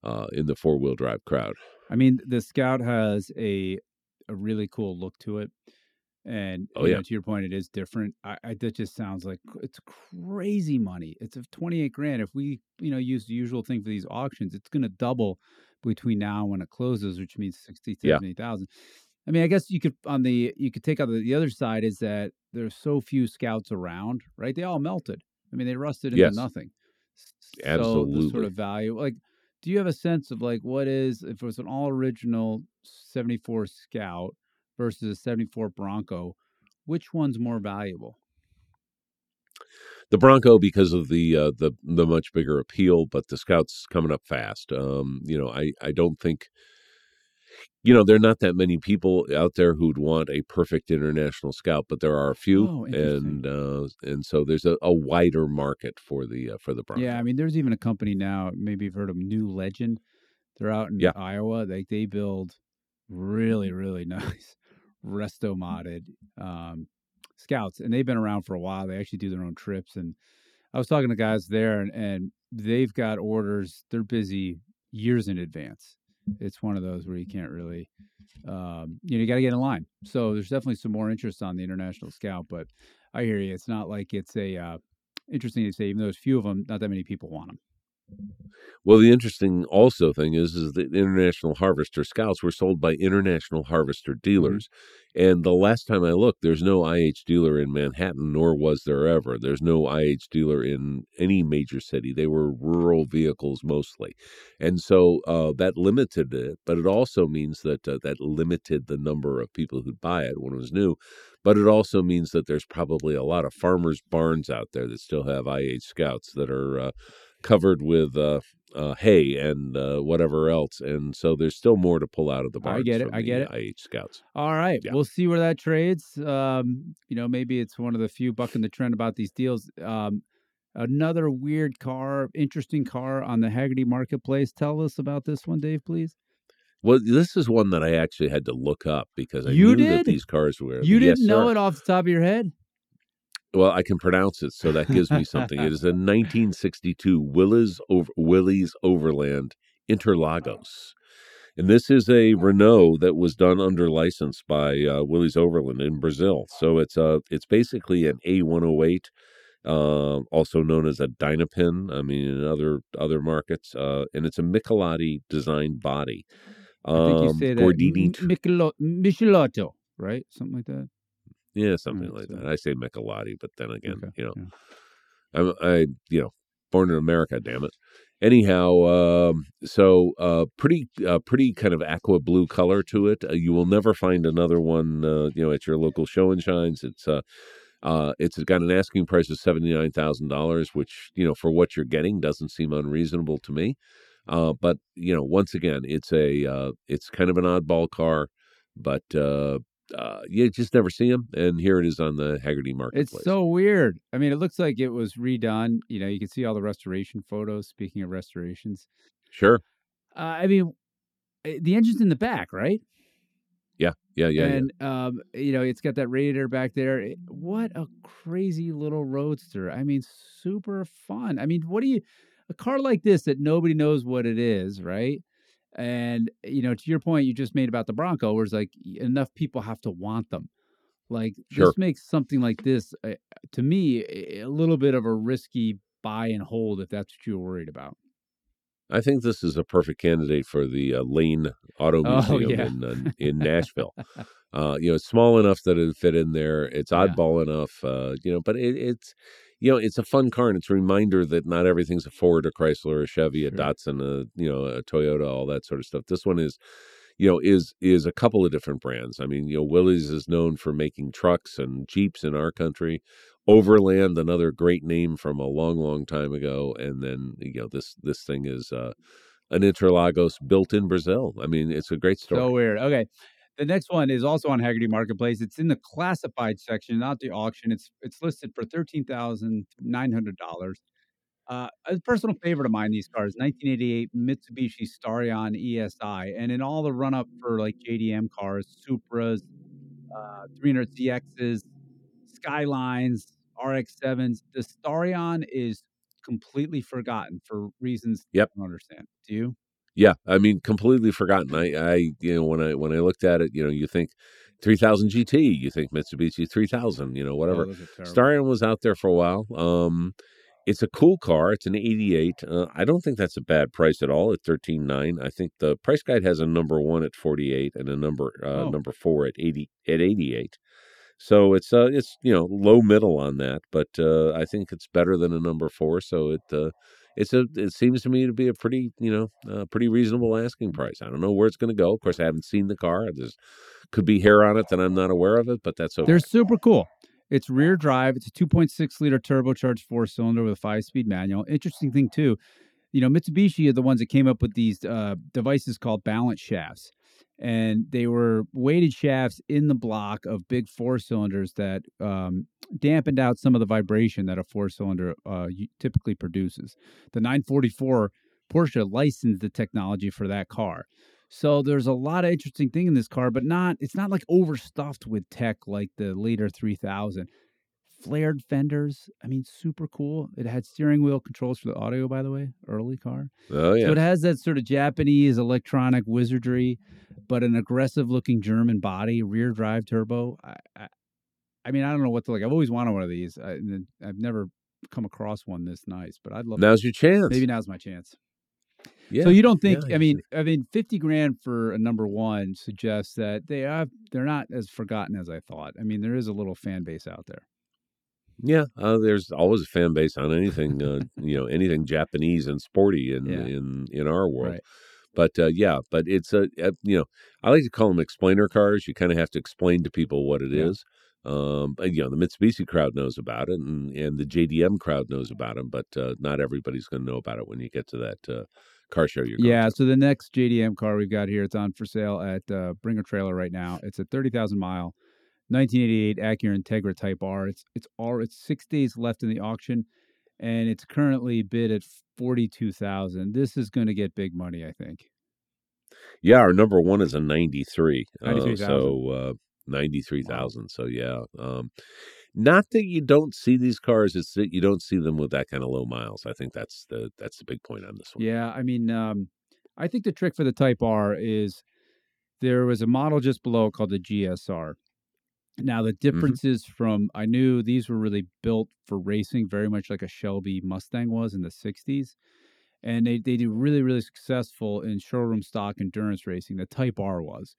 uh, in the four wheel drive crowd. I mean, the Scout has a a really cool look to it, and Oh, you yeah. know, to your point, it is different. I, I that just sounds like it's crazy money. It's a twenty eight grand. If we you know use the usual thing for these auctions, it's going to double between now and when it closes, which means 60, Yeah. 70,000. I mean, I guess you could on the you could take out the, the other side is that there's so few scouts around, right? They all melted. I mean, they rusted into Yes. nothing. So the sort of value, like, do you have a sense of like what is if it was an all original '74 Scout versus a '74 Bronco, which one's more valuable? the Bronco because of the uh, the the much bigger appeal, but the Scouts coming up fast. Um, you know, I I don't think you know there are not that many people out there who'd want a perfect international Scout, but there are a few, Oh, and uh, and so there's a, a wider market for the uh, for the Bronco. Yeah, I mean, there's even a company now. Maybe you've heard of New Legend. They're out in Yeah. Iowa. They they build really really <laughs> nice resto modded um, scouts, and they've been around for a while. They actually do their own trips, and I was talking to guys there, and, and they've got orders. They're busy years in advance. It's one of those where you can't really, um, you know, you got to get in line. So there's definitely some more interest on the international scout, but I hear you. It's not like it's a uh, interesting to say, even though there's few of them, not that many people want them. Well, the interesting also thing is, is that International Harvester Scouts were sold by International Harvester dealers, and the last time I looked, there's no IH dealer in Manhattan, nor was there ever. There's no IH dealer in any major city. They were rural vehicles mostly, and so uh, that limited it. But it also means that uh, that limited the number of people who'd buy it when it was new. But it also means that there's probably a lot of farmers' barns out there that still have IH Scouts that are. Uh, covered with uh, uh, hay and uh, whatever else, and so there's still more to pull out of the box. I get it, I get the IH Scouts. All right, Yeah. we'll see where that trades. Um, you know, maybe it's one of the few bucking the trend about these deals. Um, another weird car, interesting car on the Hagerty marketplace. Tell us about this one, Dave, please. Well, this is one that I actually had to look up because I You knew that did? these cars were. You Yes, didn't know sir. it off the top of your head? Well, I can pronounce it, so that gives me something. it is a 1962 Willys over, Willys Overland Interlagos. And this is a Renault that was done under license by uh, Willys Overland in Brazil. So it's a it's basically an A108, uh, also known as a Dynapin. I mean, in other other markets, uh, and it's a Michelotti designed body. I think you Um, say that. Gordini, Michelotto, right? Something like that. Yeah, something Alright, like so- that. I say Michelati, but then again, Okay, you know, yeah. I'm I you know born in America, damn it. Anyhow, um, so uh, pretty uh, pretty kind of aqua blue color to it. Uh, you will never find another one, uh, you know, at your local show and shines. It's uh, uh, it's got an asking price of seventy nine thousand dollars, which you know for what you're getting doesn't seem unreasonable to me. Uh, but you know, once again, it's a uh, it's kind of an oddball car, but uh, uh, you just never see them. And here it is on the Hagerty marketplace. It's so weird. I mean, it looks like it was redone. You know, you can see all the restoration photos. Speaking of restorations, sure, uh, I mean, eh, the engine's in the back, right? yeah, yeah, yeah. and um, you know, it's got that radiator back there. It- what a crazy little roadster! I mean, super fun. I mean, what do you a car like this that nobody knows what it is, right? And you know, to your point you just made about the Bronco, where it's like enough people have to want them. Like Sure. this makes something like this, uh, to me, a little bit of a risky buy and hold if that's what you're worried about. I think this is a perfect candidate for the uh, Lane Auto <laughs> Oh, Museum yeah. in uh, <laughs> in Nashville. uh, you know, it's small enough that it fit in there. It's Yeah. oddball enough, uh, you know, but it, it's you know, it's a fun car, and it's a reminder that not everything's a Ford, a Chrysler, a Chevy, a Sure. Datsun, a you know, a Toyota, all that sort of stuff. This one is, you know, is is a couple of different brands. I mean, you know, Willys is known for making trucks and Jeeps in our country. Overland, another great name from a long, long time ago, and then you know this this thing is uh, an Interlagos built in Brazil. I mean, it's a great story. So weird. Okay. The next one is also on Hagerty Marketplace. It's in the classified section, not the auction. It's it's listed for thirteen thousand nine hundred dollars. Uh, a personal favorite of mine, these cars, 1988 Mitsubishi Starion ESI, and in all the run up for like JDM cars, Supras, uh, 300ZXs, Skylines, RX7s, the Starion is completely forgotten for reasons Yep. I don't understand. Do you? Yeah, I mean, completely forgotten. I, I, you know, when I when I looked at it, you know, you think 3000 GT, you think Mitsubishi 3000, you know, whatever. Oh, are terrible. Starion was out there for a while. Um, it's a cool car. It's an 88. Uh, I don't think that's a bad price at all at 13.9. I think the price guide has a number one at 48 and a number uh, Oh. number four at 80 at 88. So it's uh it's you know low middle on that, but uh, I think it's better than a number four. So it uh, it's a it seems to me to be a pretty you know uh, pretty reasonable asking price. I don't know where it's going to go. Of course, I haven't seen the car. There's could be hair on it that I'm not aware of it, but that's okay. They're super cool. It's rear drive. It's a 2.6 liter turbocharged four cylinder with a five speed manual. Interesting thing too, you know, Mitsubishi are the ones that came up with these uh, devices called balance shafts, and they were weighted shafts in the block of big four cylinders that um, dampened out some of the vibration that a four cylinder uh, typically produces. The 944 Porsche licensed the technology for that car. So there's a lot of interesting thing in this car, but not it's not like overstuffed with tech like the later 3000. Flared fenders, I mean, super cool. It had steering wheel controls for the audio, by the way, early car. oh yeah, So it has that sort of Japanese electronic wizardry, but an aggressive looking German body, rear drive turbo. I, I, I mean, I don't know what to like. I've always wanted one of these. I, I've never come across one this nice, but I'd love. now's your chance. maybe now's my chance. yeah. So you don't think? yeah, I mean, I mean, fifty grand for a number one suggests that they are they're not as forgotten as I thought. I mean, there is a little fan base out there. Yeah, uh, there's always a fan base on anything, uh, <laughs> you know, anything Japanese and sporty in Yeah. in in our world. Right. But uh, yeah, but it's a, uh you know, I like to call them explainer cars. You kind of have to explain to people what it Yeah. is. Um, but, you know, the Mitsubishi crowd knows about it, and and the JDM crowd knows about them, but uh, not everybody's going to know about it when you get to that uh, car show you're Yeah. to. So the next JDM car we've got here, it's on for sale at uh, Bring a Trailer right now. It's a thirty thousand mile, nineteen eighty eight Acura Integra Type R. It's it's all it's six days left in the auction, and it's currently bid at forty two thousand. This is going to get big money, I think. Yeah, our number one is a 93. Uh, so uh, 93,000. So yeah. Um, not that you don't see these cars, it's that you don't see them with that kind of low miles. I think that's the that's the big point on this one. Yeah, I mean, um, I think the trick for the Type R is there was a model just below called the GSR. Now the mm-hmm. differences from I knew these were really built for racing, very much like a Shelby Mustang was in the '60s, and they they do really really successful in showroom stock endurance racing. The Type R was,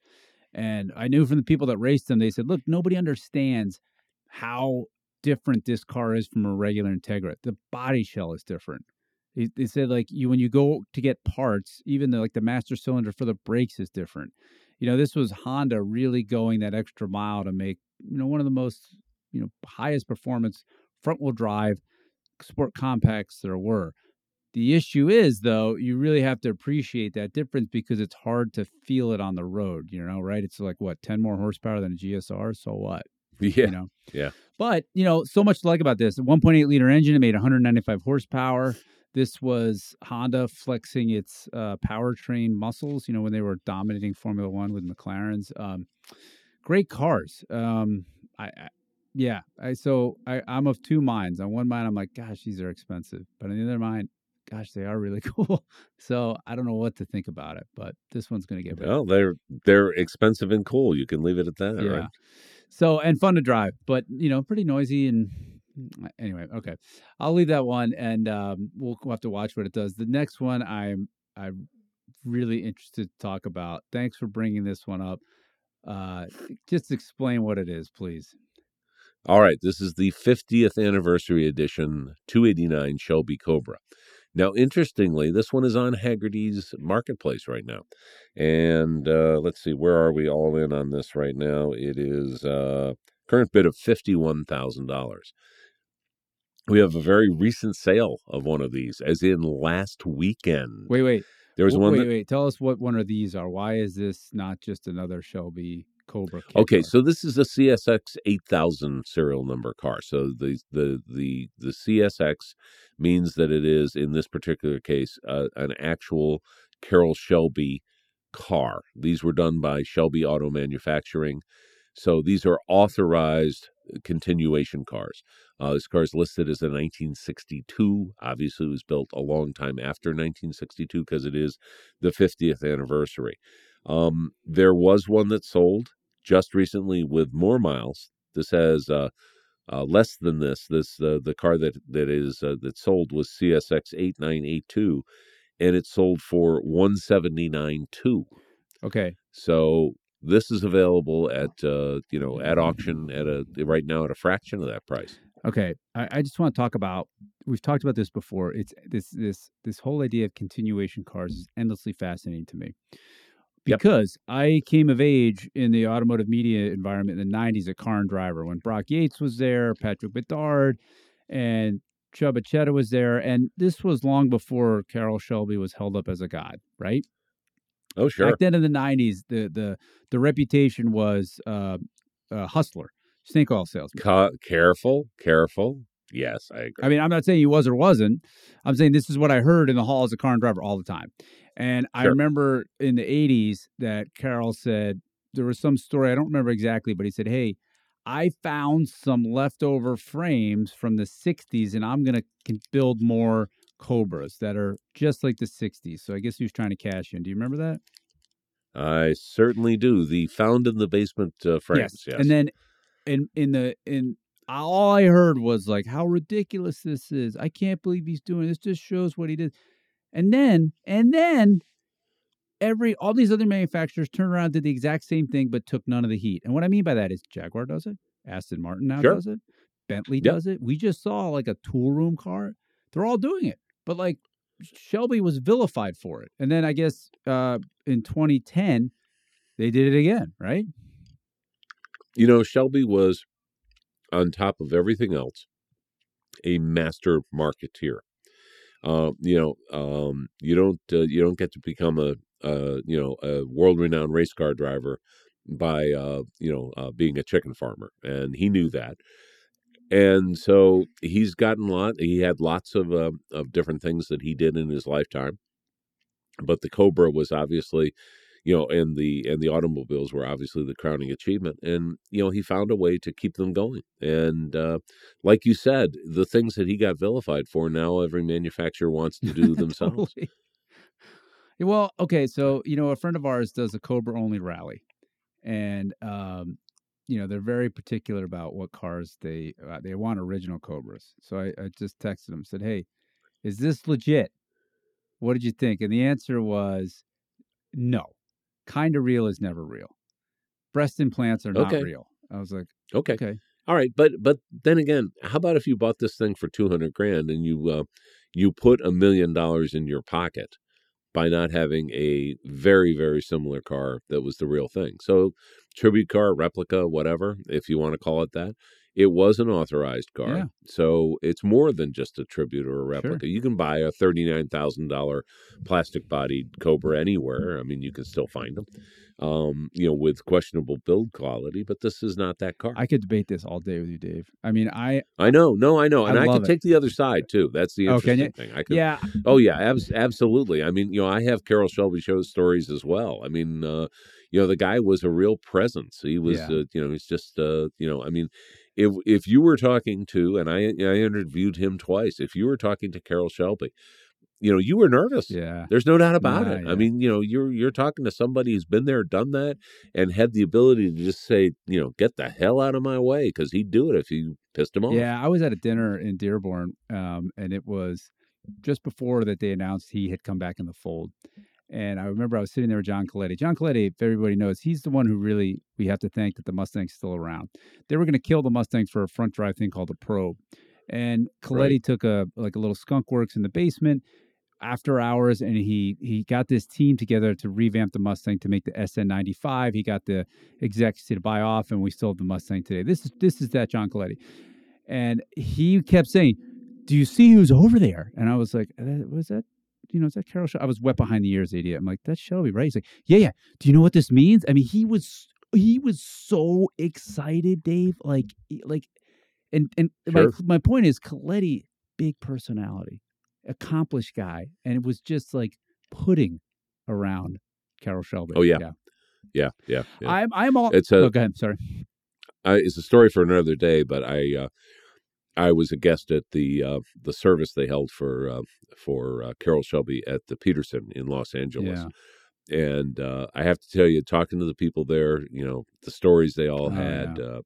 and I knew from the people that raced them, they said, "Look, nobody understands how different this car is from a regular Integra. The body shell is different." They, they said like you when you go to get parts, even the like the master cylinder for the brakes is different. You know, this was Honda really going that extra mile to make you know one of the most you know highest performance front wheel drive sport compacts there were. The issue is though, you really have to appreciate that difference because it's hard to feel it on the road, you know, right? It's like what, 10 more horsepower than a GSR, so what? <laughs> Yeah. You know. yeah. But, you know, so much to like about this. 1.8 liter engine, it made 195 horsepower. This was Honda flexing its uh, powertrain muscles, you know, when they were dominating Formula One with McLaren's. Um, great cars. Um, I, I yeah, I so I, I'm of two minds. On one mind, I'm like, gosh, these are expensive, but on the other mind, gosh, they are really <laughs> cool. So I don't know what to think about it, but this one's going to get better. Well, they're they're expensive and cool. You can leave it at that, yeah. right? So and fun to drive, but you know, pretty noisy and anyway. Okay, I'll leave that one, and um, we'll, we'll have to watch what it does. The next one, I'm I'm really interested to talk about. Thanks for bringing this one up. Uh, just explain what it is, please. All right, this is the 50th anniversary edition 289 Shelby Cobra. Now, interestingly, this one is on Hagerty's marketplace right now. And uh, let's see, where are we all in on this right now? It is uh, current bid of $51,000. We have a very recent sale of one of these, as in last weekend. Wait, wait. There was W- one Wait, that, wait. Tell us what one of these are. Why is this not just another Shelby Cobra? Okay, so this is a CSX 8000 serial number car. So the the the the CSX means that it is in this particular case uh, an actual Carroll Shelby car. These were done by Shelby Auto Manufacturing. So these are authorized continuation cars. Uh, this car is listed as a 1962. Obviously, it was built a long time after 1962 because it is the 50th anniversary. Um, there was one that sold just recently with more miles. This has uh, uh, less than this. This uh, the car that that is uh, that sold was CSX eight nine eight two, and it sold for 179.2. okay. So this is available at uh, you know at auction at a right now at a fraction of that price. Okay, I, I just want to talk about. We've talked about this before. It's this this this whole idea of continuation cars is endlessly fascinating to me Yep. because I came of age in the automotive media environment in the '90s at Car and Driver when Brock Yates was there, Patrick Bedard, and Csaba Csere was there, and this was long before Carroll Shelby was held up as a god, right? Oh sure, Back then in the '90s, the the the reputation was uh, uh, hustler, snake oil salesman. Ca- careful, careful. Yes, I agree. I mean, I'm not saying he was or wasn't. I'm saying this is what I heard in the halls of car and driver all the time. And I remember in the 80s that Carroll said there was some story, I don't remember exactly, but he said, Hey, I found some leftover frames from the 60s and I'm going to build more Cobras that are just like the 60s. So I guess he was trying to cash in. Do you remember that? I certainly do. The found in the basement uh, frames. Yes, And then in in the in all I heard was like how ridiculous this is. I can't believe he's doing this. Just shows what he did. And then and then every all these other manufacturers turned around did the exact same thing but took none of the heat. And what I mean by that is Jaguar does it, Aston Martin now Sure. does it, Bentley Yep. does it. We just saw like a tool room car. They're all doing it. But like Shelby was vilified for it. And then I guess uh in 2010 they did it again, right? You know, Shelby was on top of everything else a master marketeer. Uh, you know, um, you don't uh, you don't get to become a uh, you know a world renowned race car driver by uh, you know uh, being a chicken farmer, and he knew that. And so he's gotten a lot. He had lots of uh, of different things that he did in his lifetime, but the Cobra was obviously, you know, and the and the automobiles were obviously the crowning achievement. And you know, he found a way to keep them going. And uh, like you said, the things that he got vilified for now, every manufacturer wants to do <laughs> themselves. Totally. Well, okay, so you know, a friend of ours does a Cobra only rally, and um, you know they're very particular about what cars they uh, they want original Cobras. So I, I just texted them said, "Hey, is this legit? What did you think?" And the answer was, "No, kind of real is never real. Breast implants are not real." I was like, Okay. "Okay, All right, but but then again, how about if you bought this thing for two hundred grand and you uh, you put a million dollars in your pocket by not having a very very similar car that was the real thing? So tribute car, replica, whatever, if you want to call it that. It was an authorized car, Yeah. so it's more than just a tribute or a replica. You can buy a thirty nine thousand dollar plastic bodied Cobra anywhere. I mean, you can still find them, um, you know, with questionable build quality. But this is not that car. I could debate this all day with you, Dave. I mean, I I know, no, I know, and I, can it. take the other side too. That's the Oh, interesting you? thing. I can, yeah, oh yeah, abs- absolutely. I mean, you know, I have Carroll Shelby show stories as well. I mean, uh, you know, the guy was a real presence. He was, Yeah. uh, you know, he's just, uh, you know, I mean, if if you were talking to, and I I interviewed him twice. If you were talking to Carroll Shelby, you know, you were nervous. yeah. There's no doubt about Nah, it. yeah. I mean, you know, you're you're talking to somebody who's been there, done that, and had the ability to just say, you know, get the hell out of my way because he'd do it if you pissed him off. Yeah, I was at a dinner in Dearborn, um, and it was just before that they announced he had come back in the fold. And I remember I was sitting there with John Coletti. John Coletti, if everybody knows, he's the one who really we have to thank that the Mustang's still around. They were going to kill the Mustang for a front drive thing called the Probe, and Coletti Right. took a like a little skunk works in the basement after hours, and he he got this team together to revamp the Mustang to make the SN95. He got the execs to buy off, and we still have the Mustang today. This is this is that John Coletti and he kept saying, "Do you see who's over there?" And I was like, "Uh, "Was that?" You know, is that Carroll? Shelby? I was wet behind the ears, idiot. I'm like, "That's Shelby, right?" He's like, "Yeah, yeah." Do you know what this means? I mean, he was he was so excited, Dave. Like, like, and and Sure. my my point is, Coletti, big personality, accomplished guy, and it was just like pudding around Carroll Shelby. Oh, yeah. yeah. yeah, yeah. yeah. I'm I'm all. It's a- oh, go ahead. Sorry. I, it's a story for another day, but I uh, I was a guest at the uh, the service they held for uh, for uh, Carroll Shelby at the Peterson in Los Angeles, Yeah. and uh, I have to tell you, talking to the people there, you know, the stories they all Oh, had. Uh,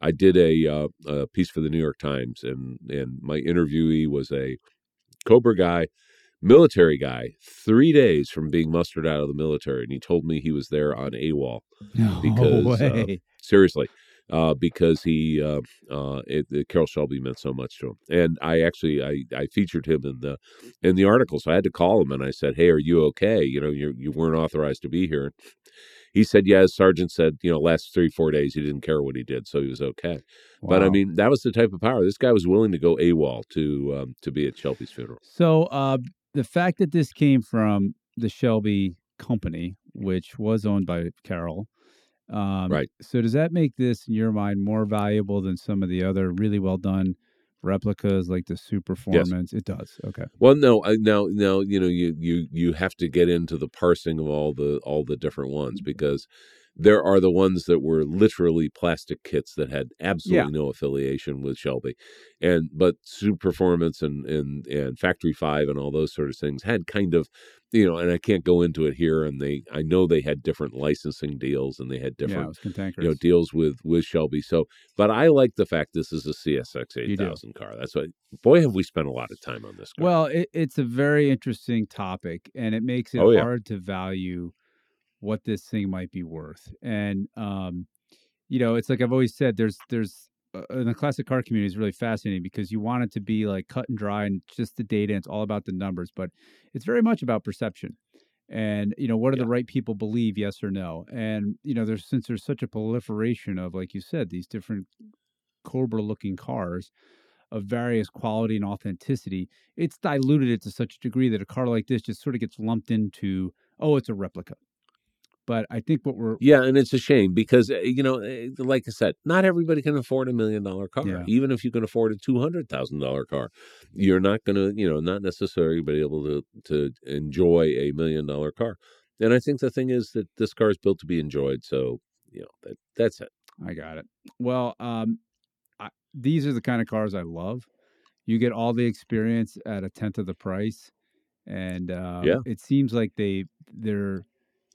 I did a, uh, a piece for the New York Times, and and my interviewee was a Cobra guy, military guy, three days from being mustered out of the military, and he told me he was there on AWOL <laughs> No Because, way. seriously uh, because he uh, uh, it, it- Carroll Shelby meant so much to him, and I actually I, I featured him in the in the article, so I had to call him and I said, "Hey, are you okay? You know, you you weren't authorized to be here." He said, "Yeah." Sergeant said, "You know, last three four days he didn't care what he did, so he was okay." But I mean, that was the type of power this guy was willing to go AWOL to um, to be at Shelby's funeral. So uh, the fact that this came from the Shelby company, which was owned by Carroll, um, Right. So does that make this, in your mind, more valuable than some of the other really well done replicas like the Superformance? It does. Okay. Well, no, I, now, now, you know, you you you have to get into the parsing of all the all the different ones because there are the ones that were literally plastic kits that had absolutely no affiliation with Shelby, and but Superformance and and and Factory Five and all those sort of things had kind of, you know, and I can't go into it here. And they, I know they had different licensing deals and they had different cantankerous. you know deals with with Shelby. So, but I like the fact this is a CSX eight thousand car. That's why, boy, have we spent a lot of time on this. Car. Well, it, it's a very interesting topic, and it makes it Oh, yeah. hard to value what this thing might be worth. And um, you know, it's like I've always said, there's there's uh, in the classic car community is really fascinating because you want it to be like cut and dry and just the data. And it's all about the numbers, but it's very much about perception. And you know, what do Yeah. the right people believe, yes or no? And you know, there's since there's such a proliferation of, like you said, these different Cobra-looking cars of various quality and authenticity, it's diluted it to such a degree that a car like this just sort of gets lumped into, oh, it's a replica. But I think what we're Yeah, and it's a shame because uh, you know, eh, like I said, not everybody can afford a million dollar car. Yeah. Even if you can afford a two hundred thousand dollar car, you're not going to, you know, not necessarily be able to to enjoy a million dollar car. and I think the thing is that this car is built to be enjoyed. So you know that that's it. I got it. Well, um, I, these are the kind of cars I love. You get all the experience at a tenth of the price, and uh, Yeah. it seems like they they're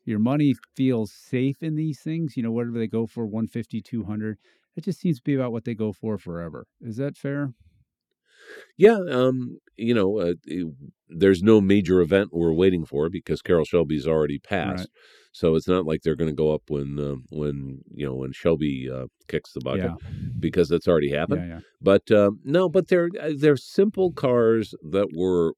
your money feels safe in these things. You know, whatever they go for, 150, 200, it just seems to be about what they go for forever. Is that fair? Yeah, um, you know, uh, it- there's no major event we're waiting for because Carroll Shelby's already passed. Right. So it's not like they're going to go up when um when you know when Shelby uh, kicks the bucket Yeah. because that's already happened. Yeah, yeah. But um, no, but they're uh, they're simple cars that were, uh,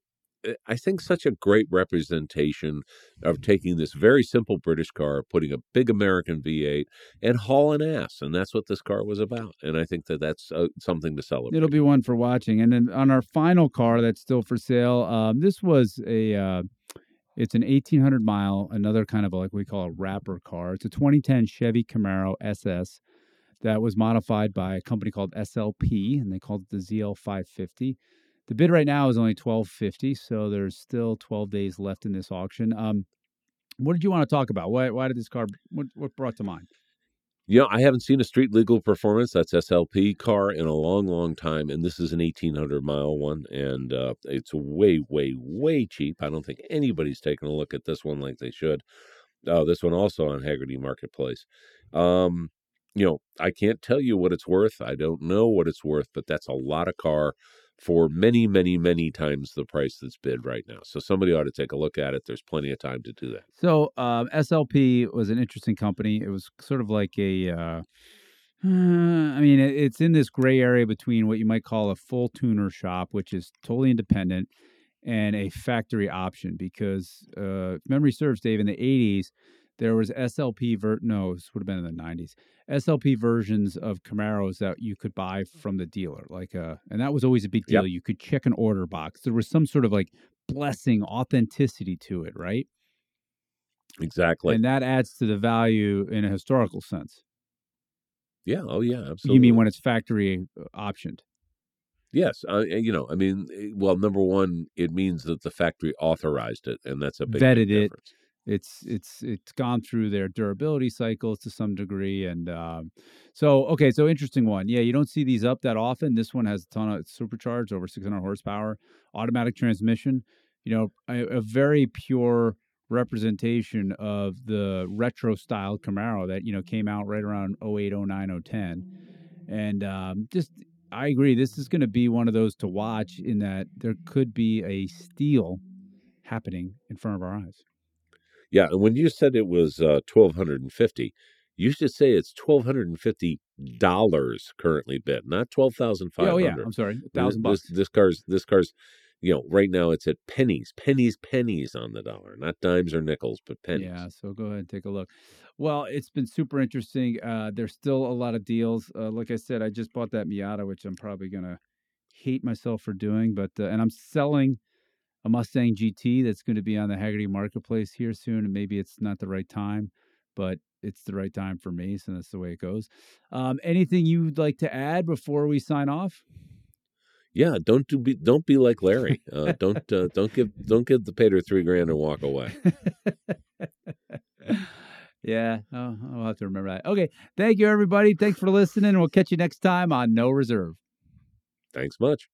I think, such a great representation of taking this very simple British car, putting a big American V8, and hauling ass, and that's what this car was about. And I think that that's uh, something to celebrate. It'll be one for watching. And then on our final car that's still for sale, um, this was a uh, it's an 1800 mile, another kind of like we call a wrapper car. It's a 2010 Chevy Camaro SS that was modified by a company called SLP, and they called it the ZL550. The bid right now is only 1250, so there's still 12 days left in this auction. Um, what did you want to talk about? Why, why did this car? What, what brought to mind? You know, I haven't seen a street legal performance that's SLP car in a long, long time, and this is an eighteen hundred mile one, and uh, it's way, way, way cheap. I don't think anybody's taking a look at this one like they should. Uh, this one also on Hagerty Marketplace. Um, you know, I can't tell you what it's worth. I don't know what it's worth, but that's a lot of car for many, many, many times the price that's bid right now. So somebody ought to take a look at it. There's plenty of time to do that. So um, SLP was an interesting company. It was sort of like a, uh, <sighs> I mean, it's in this gray area between what you might call a full tuner shop, which is totally independent, and a factory option. Because uh, memory serves, Dave, in the '80s, there was SLP ver no, this would have been in the '90s. SLP versions of Camaros that you could buy from the dealer, like uh, and that was always a big Yep. deal. You could check an order box. There was some sort of like blessing, authenticity to it, right? Exactly. and that adds to the value in a historical sense. yeah. Oh, yeah. Absolutely. You mean when it's factory uh, optioned? Yes, uh, you know, I mean, eh, well, number one, it means that the factory authorized it, and that's a big, Vetted big it. difference. It's it's it's gone through their durability cycles to some degree, and um, so okay, so interesting one. Yeah, you don't see these up that often. This one has a ton of supercharged, over 600 horsepower, automatic transmission. You know, a, a very pure representation of the retro style Camaro that you know came out right around 08, 09, 010. and um, just I agree. This is going to be one of those to watch in that there could be a steal happening in front of our eyes. Yeah, and when you said it was uh, twelve hundred and fifty, you should say it's twelve hundred and fifty dollars currently bid, not twelve thousand five oh hundred. yeah, I'm sorry, thousand This, bucks. this car's this car's, you know, right now it's at pennies, pennies, pennies on the dollar, not dimes or nickels, but pennies. Yeah, so go ahead and take a look. Well, it's been super interesting. Uh, there's still a lot of deals. Uh, like I said, I just bought that Miata, which I'm probably gonna hate myself for doing, but uh, and I'm selling a Mustang GT that's going to be on the Hagerty Marketplace here soon, and maybe it's not the right time, but it's the right time for me, so that's the way it goes. Um, anything you'd like to add before we sign off? Yeah, don't do be don't be like Larry. Uh, don't <laughs> uh, don't give don't give the pater three grand and walk away. <laughs> yeah, oh, I'll have to remember that. Okay, thank you, everybody. Thanks for listening. We'll catch you next time on No Reserve. Thanks much.